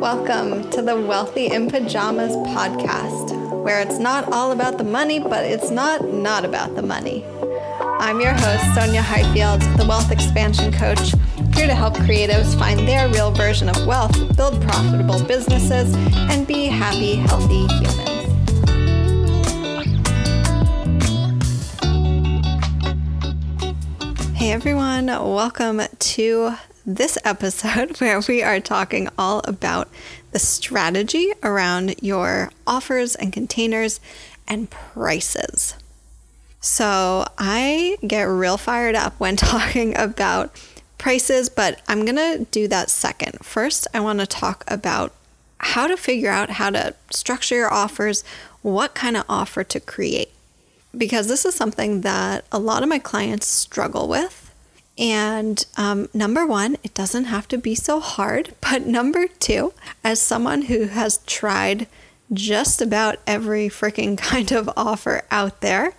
Welcome to the Wealthy in Pajamas podcast, where it's not all about the money, but it's not not about the money. I'm your host, Sonia Highfield, the Wealth Expansion Coach, here to help creatives find their real version of wealth, build profitable businesses, and be happy, healthy humans. Hey everyone, welcome to this episode where we are talking all about the strategy around your offers and containers and prices. So, I get real fired up when talking about prices, but I'm going to do that second. First, I want to talk about how to figure out how to structure your offers, what kind of offer to create because this is something that a lot of my clients struggle with. And um, number one, it doesn't have to be so hard. But number two, as someone who has tried just about every freaking kind of offer out there,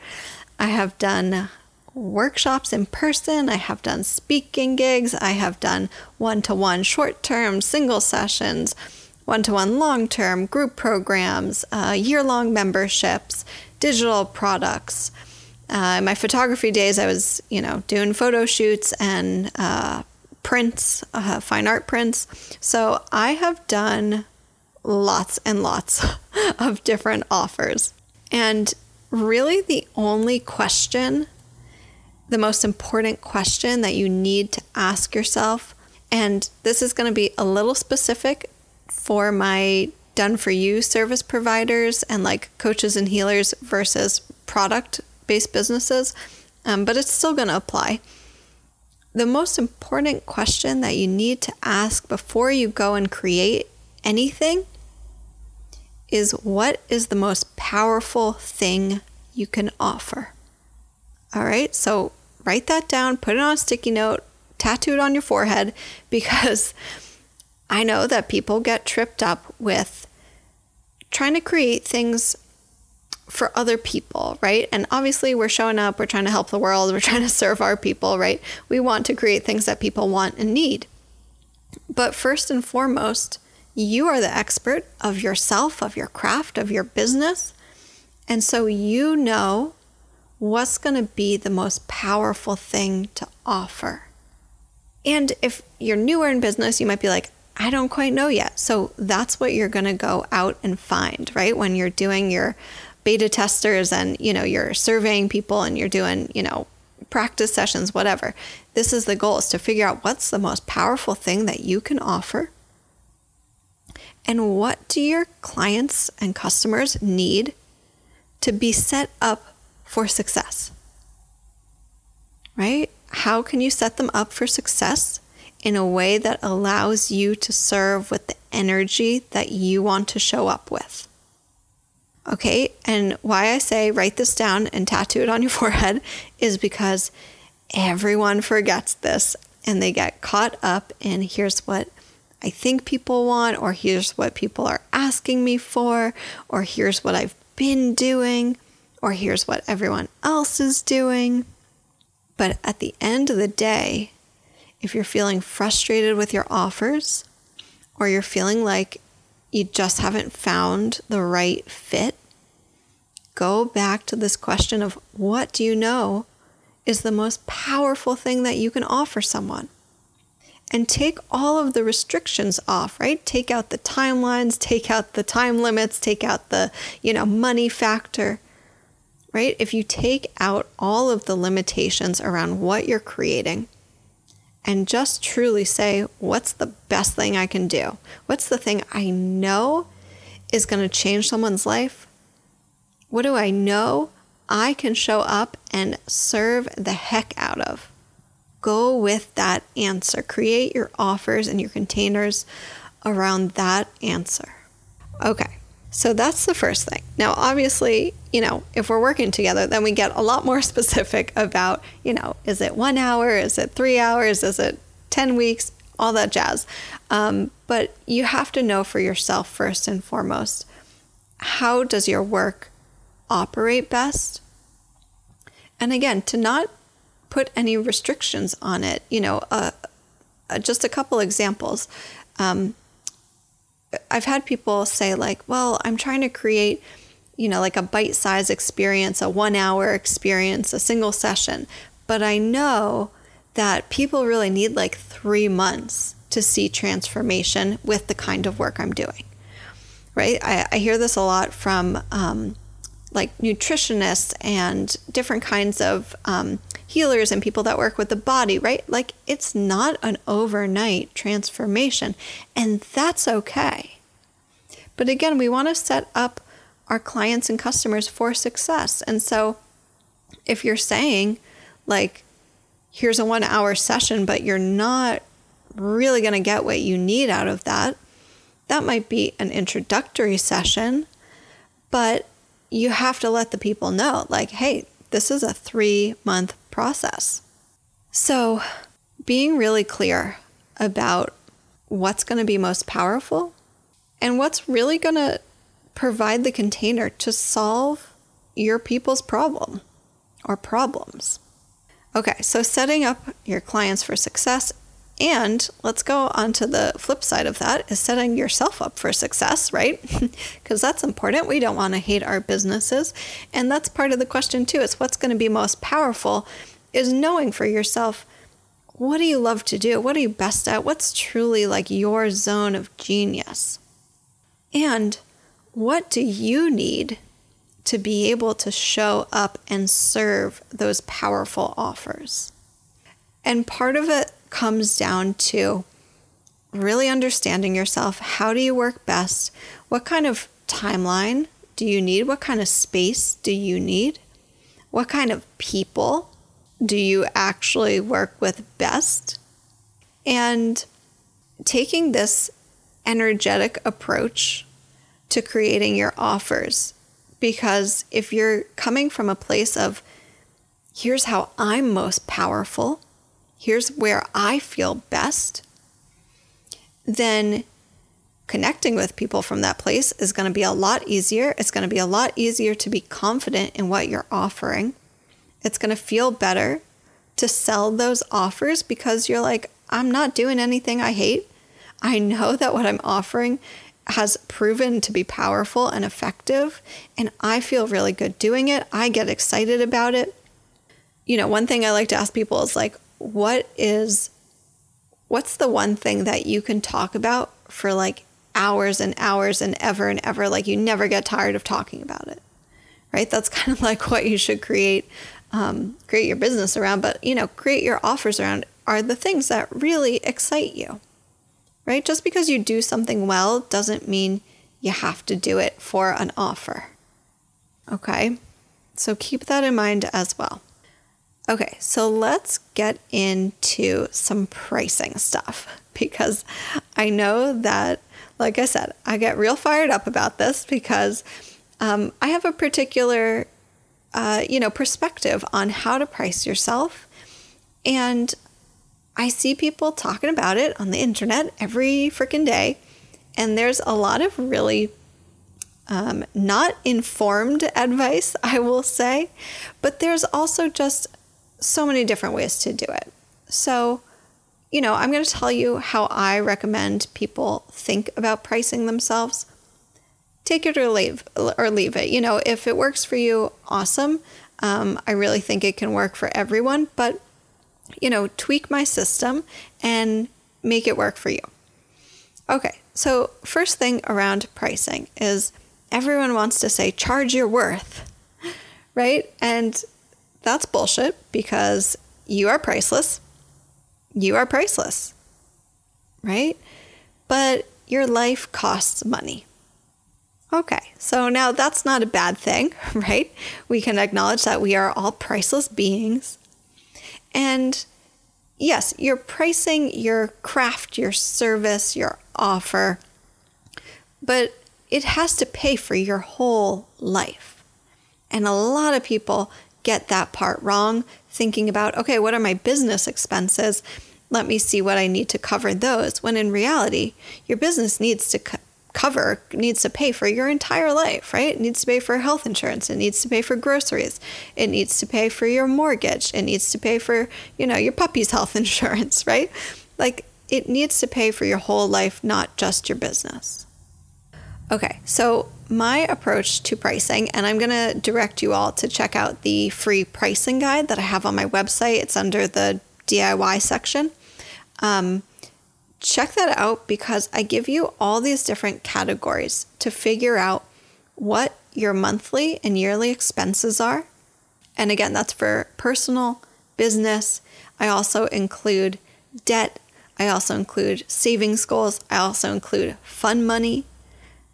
I have done workshops in person, I have done speaking gigs, I have done one to one short term single sessions, one to one long term group programs, uh, year long memberships, digital products. Uh, my photography days, I was, you know, doing photo shoots and uh, prints, uh, fine art prints. So I have done lots and lots of different offers. And really, the only question, the most important question that you need to ask yourself, and this is going to be a little specific for my done for you service providers and like coaches and healers versus product based businesses, um, but it's still going to apply. The most important question that you need to ask before you go and create anything is what is the most powerful thing you can offer? All right, so write that down, put it on a sticky note, tattoo it on your forehead because I know that people get tripped up with trying to create things for other people, right? And obviously, we're showing up, we're trying to help the world, we're trying to serve our people, right? We want to create things that people want and need. But first and foremost, you are the expert of yourself, of your craft, of your business. And so you know what's going to be the most powerful thing to offer. And if you're newer in business, you might be like, I don't quite know yet. So that's what you're going to go out and find, right? When you're doing your beta testers and, you know, you're surveying people and you're doing, you know, practice sessions, whatever. This is the goal is to figure out what's the most powerful thing that you can offer and what do your clients and customers need to be set up for success? Right? How can you set them up for success in a way that allows you to serve with the energy that you want to show up with. Okay, and why I say write this down and tattoo it on your forehead is because everyone forgets this and they get caught up in here's what I think people want, or here's what people are asking me for, or here's what I've been doing, or here's what everyone else is doing. But at the end of the day, if you're feeling frustrated with your offers or you're feeling like you just haven't found the right fit, go back to this question of what do you know is the most powerful thing that you can offer someone? And take all of the restrictions off, right? Take out the timelines, take out the time limits, take out the, you know, money factor, right? If you take out all of the limitations around what you're creating, and just truly say, what's the best thing I can do? What's the thing I know is going to change someone's life? What do I know I can show up and serve the heck out of? Go with that answer. Create your offers and your containers around that answer. Okay. So that's the first thing. Now, obviously, you know, if we're working together, then we get a lot more specific about, you know, is it one hour? Is it three hours? Is it 10 weeks? All that jazz. Um, but you have to know for yourself first and foremost how does your work operate best? And again, to not put any restrictions on it, you know, uh, uh, just a couple examples. Um, I've had people say, like, well, I'm trying to create, you know, like a bite sized experience, a one hour experience, a single session. But I know that people really need like three months to see transformation with the kind of work I'm doing. Right? I, I hear this a lot from um, like nutritionists and different kinds of um, healers and people that work with the body, right? Like it's not an overnight transformation, and that's okay. But again, we want to set up our clients and customers for success. And so if you're saying, like, here's a one hour session, but you're not really going to get what you need out of that, that might be an introductory session, but you have to let the people know, like, hey, this is a three month process. So, being really clear about what's going to be most powerful and what's really going to provide the container to solve your people's problem or problems. Okay, so setting up your clients for success and let's go on to the flip side of that is setting yourself up for success, right? Because that's important. We don't want to hate our businesses. And that's part of the question, too. Is what's going to be most powerful is knowing for yourself what do you love to do? What are you best at? What's truly like your zone of genius? And what do you need to be able to show up and serve those powerful offers? And part of it comes down to really understanding yourself. How do you work best? What kind of timeline do you need? What kind of space do you need? What kind of people do you actually work with best? And taking this energetic approach to creating your offers. Because if you're coming from a place of, here's how I'm most powerful, here's where I feel best, then connecting with people from that place is going to be a lot easier. It's going to be a lot easier to be confident in what you're offering. It's going to feel better to sell those offers because you're like, I'm not doing anything I hate. I know that what I'm offering has proven to be powerful and effective, and I feel really good doing it. I get excited about it. You know, one thing I like to ask people is like, what is what's the one thing that you can talk about for like hours and hours and ever and ever like you never get tired of talking about it right that's kind of like what you should create um, create your business around but you know create your offers around are the things that really excite you right? Just because you do something well doesn't mean you have to do it for an offer okay? So keep that in mind as well. Okay, so let's get into some pricing stuff because I know that, like I said, I get real fired up about this because um, I have a particular, uh, you know, perspective on how to price yourself, and I see people talking about it on the internet every freaking day, and there's a lot of really um, not informed advice, I will say, but there's also just so many different ways to do it. So, you know, I'm going to tell you how I recommend people think about pricing themselves. Take it or leave or leave it. You know, if it works for you, awesome. Um, I really think it can work for everyone, but you know, tweak my system and make it work for you. Okay, so first thing around pricing is everyone wants to say charge your worth, right? And that's bullshit because you are priceless. You are priceless, right? But your life costs money. Okay, so now that's not a bad thing, right? We can acknowledge that we are all priceless beings. And yes, you're pricing your craft, your service, your offer, but it has to pay for your whole life. And a lot of people get that part wrong, thinking about, okay, what are my business expenses? Let me see what I need to cover those. When in reality, your business needs to cover, needs to pay for your entire life, right? It needs to pay for health insurance. It needs to pay for groceries. It needs to pay for your mortgage. It needs to pay for, you know, your puppy's health insurance, right? Like it needs to pay for your whole life, not just your business. Okay, so my approach to pricing, and I'm going to direct you all to check out the free pricing guide that I have on my website. It's under the DIY section. Um, check that out because I give you all these different categories to figure out what your monthly and yearly expenses are. And again, that's for personal, business. I also include debt. I also include savings goals. I also include fun money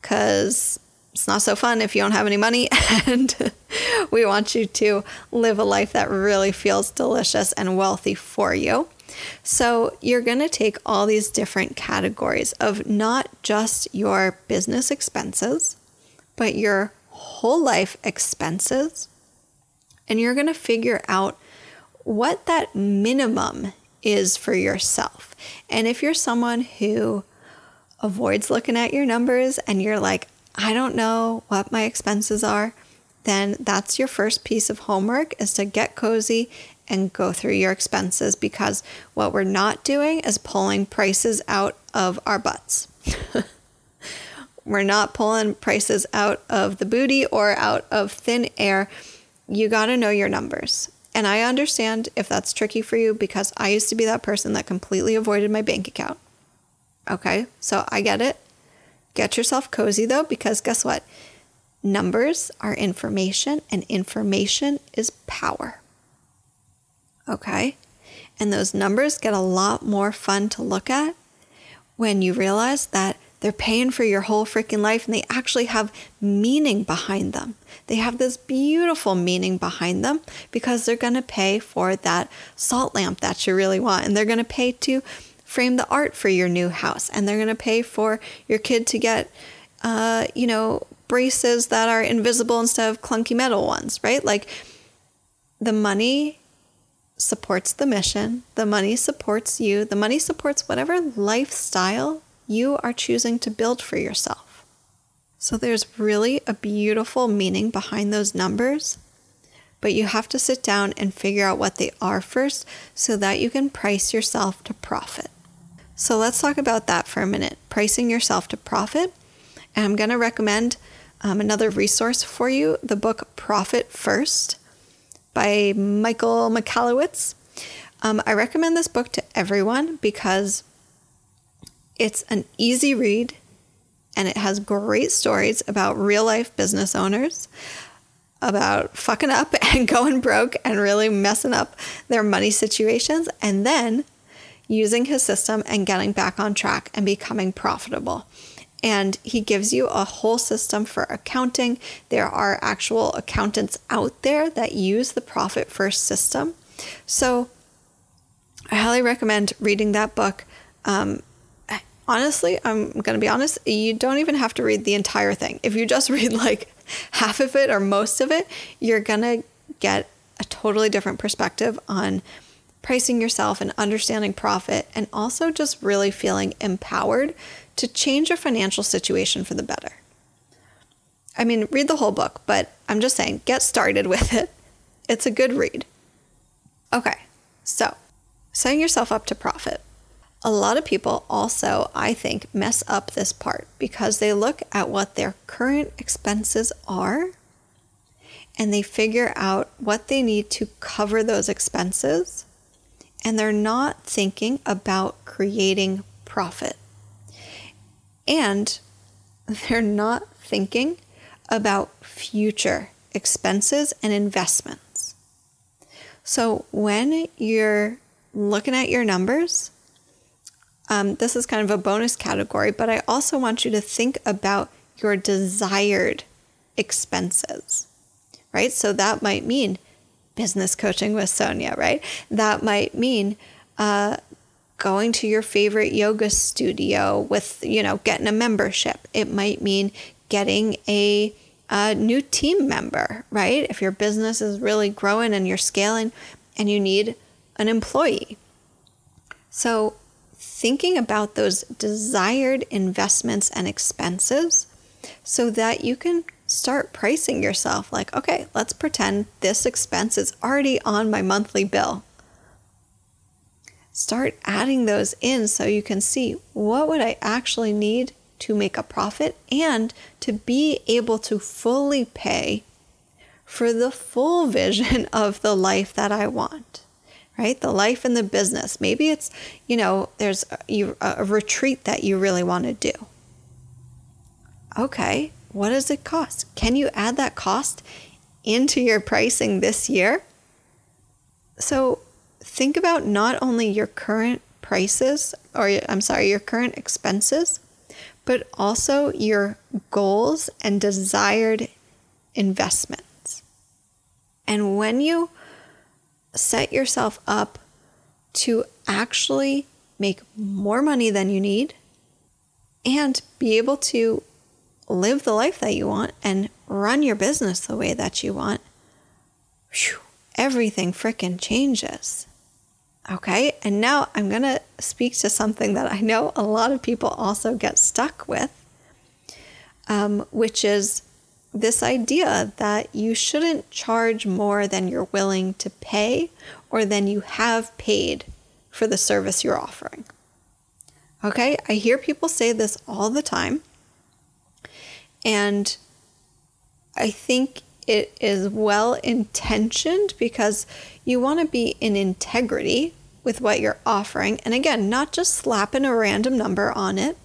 because it's not so fun if you don't have any money. And we want you to live a life that really feels delicious and wealthy for you. So, you're going to take all these different categories of not just your business expenses, but your whole life expenses. And you're going to figure out what that minimum is for yourself. And if you're someone who avoids looking at your numbers and you're like, I don't know what my expenses are, then that's your first piece of homework is to get cozy and go through your expenses because what we're not doing is pulling prices out of our butts. we're not pulling prices out of the booty or out of thin air. You got to know your numbers. And I understand if that's tricky for you because I used to be that person that completely avoided my bank account. Okay, so I get it. Get yourself cozy though, because guess what? Numbers are information, and information is power. Okay, and those numbers get a lot more fun to look at when you realize that they're paying for your whole freaking life and they actually have meaning behind them. They have this beautiful meaning behind them because they're going to pay for that salt lamp that you really want and they're going to pay to frame the art for your new house and they're going to pay for your kid to get uh, you know braces that are invisible instead of clunky metal ones right like the money supports the mission the money supports you the money supports whatever lifestyle you are choosing to build for yourself. So there's really a beautiful meaning behind those numbers, but you have to sit down and figure out what they are first so that you can price yourself to profit. So let's talk about that for a minute pricing yourself to profit. And I'm going to recommend um, another resource for you the book Profit First by Michael Michalowicz. Um, I recommend this book to everyone because it's an easy read and it has great stories about real life business owners about fucking up and going broke and really messing up their money situations and then using his system and getting back on track and becoming profitable. And he gives you a whole system for accounting. There are actual accountants out there that use the profit first system. So I highly recommend reading that book. Um, honestly, I'm going to be honest, you don't even have to read the entire thing. If you just read like half of it or most of it, you're going to get a totally different perspective on pricing yourself and understanding profit, and also just really feeling empowered to change your financial situation for the better. I mean, read the whole book, but I'm just saying, get started with it. It's a good read. Okay, so setting yourself up to profit a lot of people also, I think, mess up this part because they look at what their current expenses are and they figure out what they need to cover those expenses. And they're not thinking about creating profit. And they're not thinking about future expenses and investments. So when you're looking at your numbers, um, this is kind of a bonus category, but I also want you to think about your desired expenses, right? So that might mean business coaching with Sonia, right? That might mean uh, going to your favorite yoga studio with, you know, getting a membership. It might mean getting a, a new team member, right? If your business is really growing and you're scaling and you need an employee. So thinking about those desired investments and expenses so that you can start pricing yourself like, okay, let's pretend this expense is already on my monthly bill. start adding those in so you can see what would I actually need to make a profit and to be able to fully pay for the full vision of the life that I want. Right? The life and the business. Maybe it's, you know, there's a, a retreat that you really want to do. Okay, what does it cost? Can you add that cost into your pricing this year? So think about not only your current prices, or I'm sorry, your current expenses, but also your goals and desired investments. And when you set yourself up to actually make more money than you need and be able to live the life that you want and run your business the way that you want, whew, everything freaking changes. Okay, and now I'm to speak to something that I know a lot of people also get stuck with, um, which is this idea that you shouldn't charge more than you're willing to pay or than you have paid for the service you're offering. Okay, I hear people say this all the time, and I think it is well intentioned because you want to be in integrity with what you're offering. And again, not just slapping a random number on it.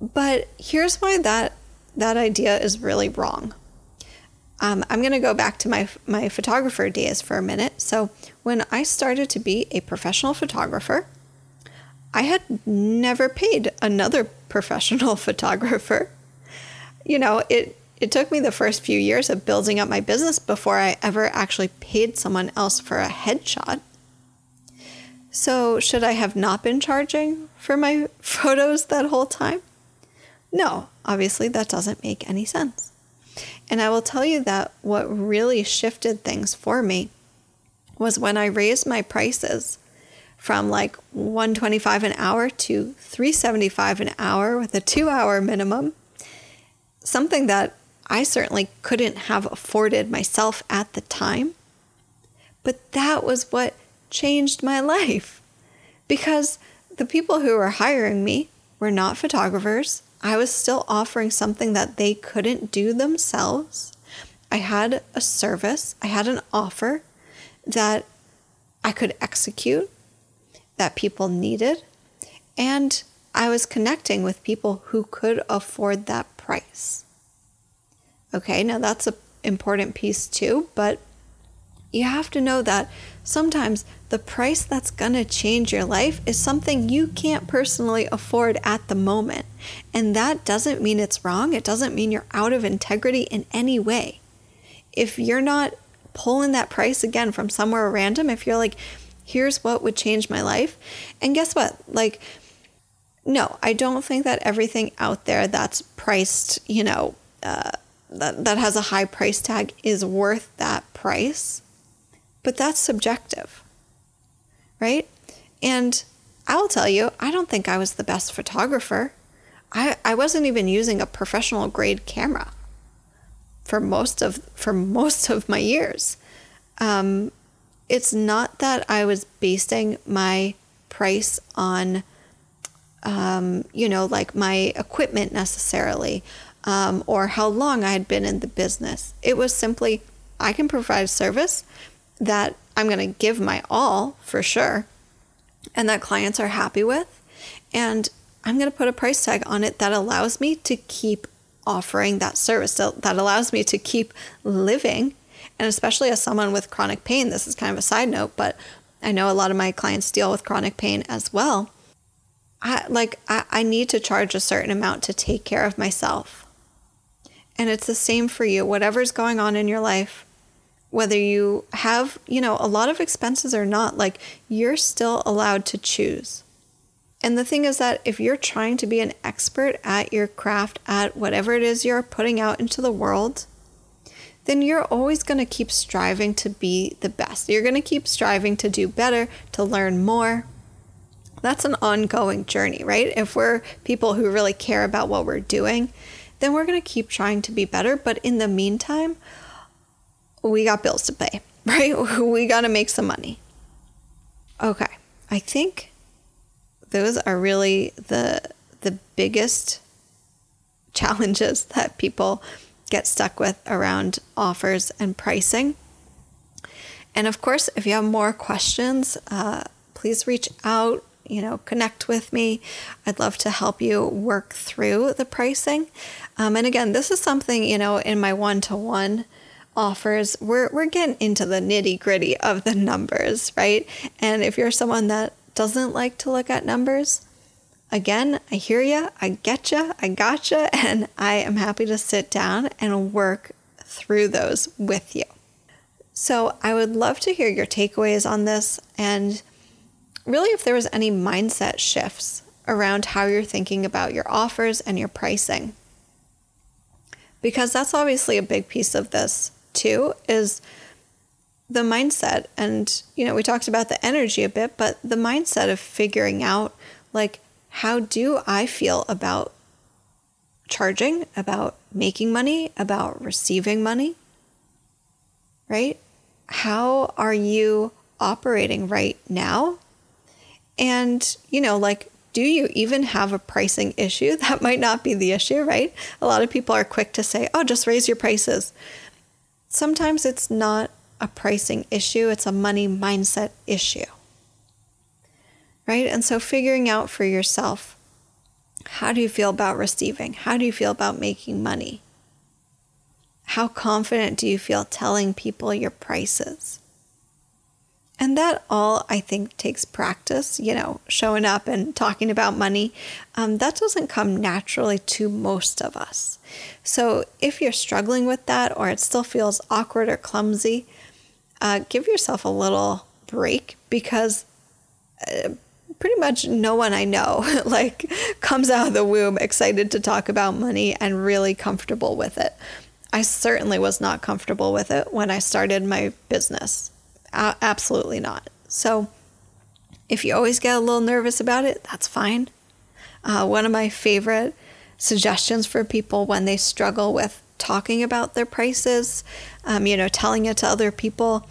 But here's why that that idea is really wrong. Um, I'm going to go back to my my photographer days for a minute. So when I started to be a professional photographer, I had never paid another professional photographer. You know, it it took me the first few years of building up my business before I ever actually paid someone else for a headshot. So, should I have not been charging for my photos that whole time? No, obviously, that doesn't make any sense. And I will tell you that what really shifted things for me was when I raised my prices from like 125 an hour to 375 an hour with a 2-hour minimum. Something that I certainly couldn't have afforded myself at the time. But that was what changed my life because the people who were hiring me were not photographers. I was still offering something that they couldn't do themselves. I had a service, I had an offer that I could execute, that people needed, and I was connecting with people who could afford that price. Okay, now that's an important piece too, but you have to know that sometimes the price that's going to change your life is something you can't personally afford at the moment. And that doesn't mean it's wrong. It doesn't mean you're out of integrity in any way. If you're not pulling that price again from somewhere random, if you're like, here's what would change my life. And guess what? Like, no, I don't think that everything out there that's priced, you know, uh, that, that has a high price tag is worth that price. But that's subjective, right? And I will tell you, I don't think I was the best photographer. I, I wasn't even using a professional grade camera for most of for most of my years. Um, it's not that I was basing my price on, um, you know, like my equipment necessarily, um, or how long I had been in the business. It was simply I can provide service that I'm going to give my all for sure and that clients are happy with. And I'm going to put a price tag on it that allows me to keep offering that service, that allows me to keep living. And especially as someone with chronic pain, this is kind of a side note, but I know a lot of my clients deal with chronic pain as well. I like I, I need to charge a certain amount to take care of myself. And it's the same for you. Whatever's going on in your life, whether you have, you know, a lot of expenses or not, like you're still allowed to choose. And the thing is that if you're trying to be an expert at your craft, at whatever it is you're putting out into the world, then you're always going to keep striving to be the best. You're going to keep striving to do better, to learn more. That's an ongoing journey, right? If we're people who really care about what we're doing, then we're going to keep trying to be better. But in the meantime, we got bills to pay, right? We got to make some money. Okay. I think those are really the the biggest challenges that people get stuck with around offers and pricing. And of course, if you have more questions, uh, please reach out, you know, connect with me. I'd love to help you work through the pricing. Um, and again, this is something, you know, in my one to one offers, we're, we're getting into the nitty gritty of the numbers, right? And if you're someone that doesn't like to look at numbers, again, I hear you, I get you, I got you, and I am happy to sit down and work through those with you. So I would love to hear your takeaways on this and really if there was any mindset shifts around how you're thinking about your offers and your pricing. Because that's obviously a big piece of this too is the mindset and you know we talked about the energy a bit but the mindset of figuring out like how do I feel about charging, about making money, about receiving money? Right? How are you operating right now? And, you know, like, do you even have a pricing issue? That might not be the issue, right? A lot of people are quick to say, oh, just raise your prices. Sometimes it's not a pricing issue, it's a money mindset issue right? And so figuring out for yourself how do you feel about receiving? How do you feel about making money? How confident do you feel telling people your prices? And that all, I think, takes practice, you know, showing up and talking about money. Um, that doesn't come naturally to most of us. So if you're struggling with that or it still feels awkward or clumsy, uh, give yourself a little break because uh, pretty much no one I know like comes out of the womb excited to talk about money and really comfortable with it. I certainly was not comfortable with it when I started my business. A- absolutely not. So if you always get a little nervous about it, that's fine. Uh, one of my favorite suggestions for people when they struggle with talking about their prices, um, you know, telling it to other people,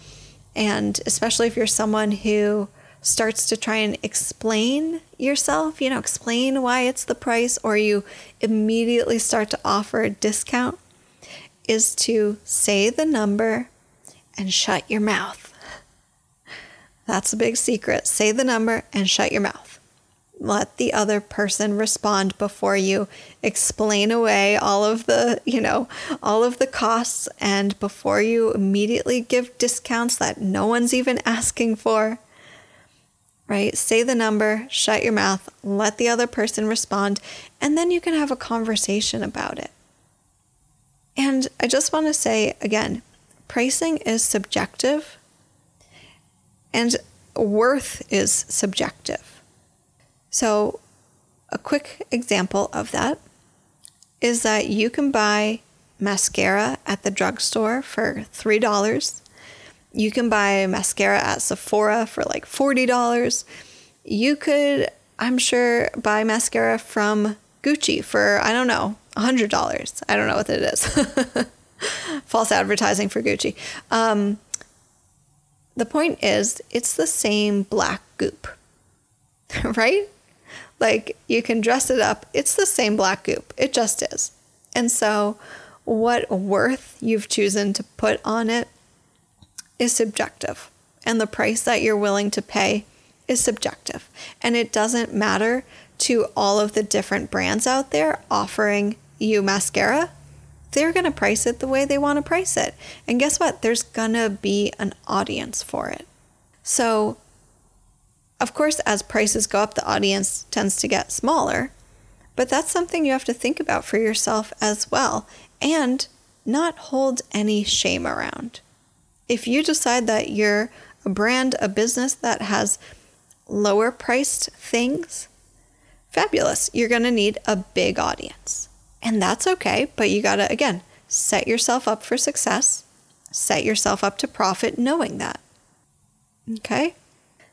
and especially if you're someone who starts to try and explain yourself, you know, explain why it's the price, or you immediately start to offer a discount, is to say the number and shut your mouth. That's a big secret. Say the number and shut your mouth. Let the other person respond before you explain away all of the, you know, all of the costs and before you immediately give discounts that no one's even asking for right? Say the number, shut your mouth, let the other person respond, and then you can have a conversation about it. And I just want to say again pricing is subjective and worth is subjective. So, a quick example of that is that you can buy mascara at the drugstore for $3 you can buy mascara at Sephora for like $40. You could, I'm sure, buy mascara from Gucci for, I don't know, $100. I don't know what it is. False advertising for Gucci. Um, the point is, it's the same black goop, right? Like you can dress it up, it's the same black goop. It just is. And so, what worth you've chosen to put on it is subjective, and the price that you're willing to pay is subjective. And it doesn't matter to all of the different brands out there offering you mascara. They're going to price it the way they want to price it. And guess what? There's going to be an audience for it. So, of course, as prices go up, the audience tends to get smaller. But that's something you have to think about for yourself as well and not hold any shame around. If you decide that you're a brand, a business that has lower priced things, fabulous. You're going to need a big audience. And that's okay, but you got to, again, set yourself up for success, set yourself up to profit knowing that. Okay?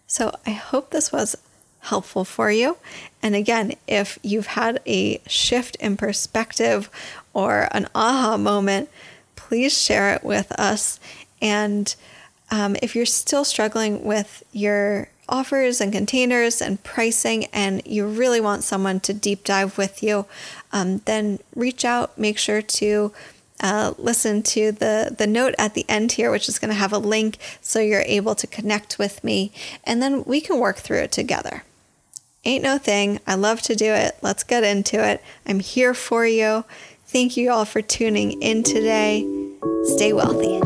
So I hope this was helpful for you. And again, if you've had a shift in perspective or an aha moment, please share it with us and um, if you're still struggling with your offers and containers and pricing, and you really want someone to deep dive with you, um, then reach out. Make sure to uh, listen to the the note at the end here, which is going to have a link so you're able to connect with me, and then we can work through it together. Ain't no thing. I love to do it. Let's get into it. I'm here for you. Thank you all for tuning in today. Stay wealthy.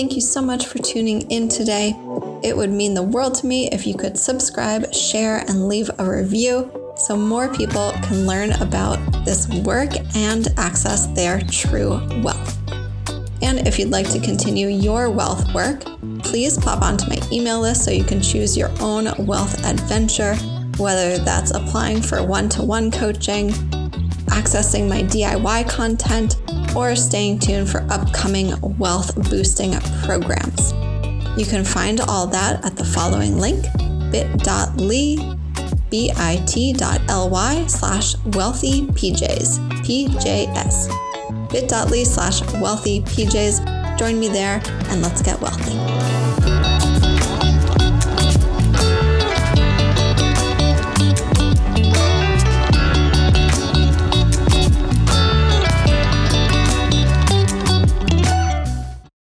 Thank you so much for tuning in today. It would mean the world to me if you could subscribe, share, and leave a review so more people can learn about this work and access their true wealth. And if you'd like to continue your wealth work, please pop onto my email list so you can choose your own wealth adventure, whether that's applying for one to one coaching, accessing my DIY content, or staying tuned for upcoming wealth boosting programs. You can find all that at the following link bit.ly bit.ly slash wealthy PJs, PJS. bit.ly slash wealthy PJs. Join me there and let's get wealthy.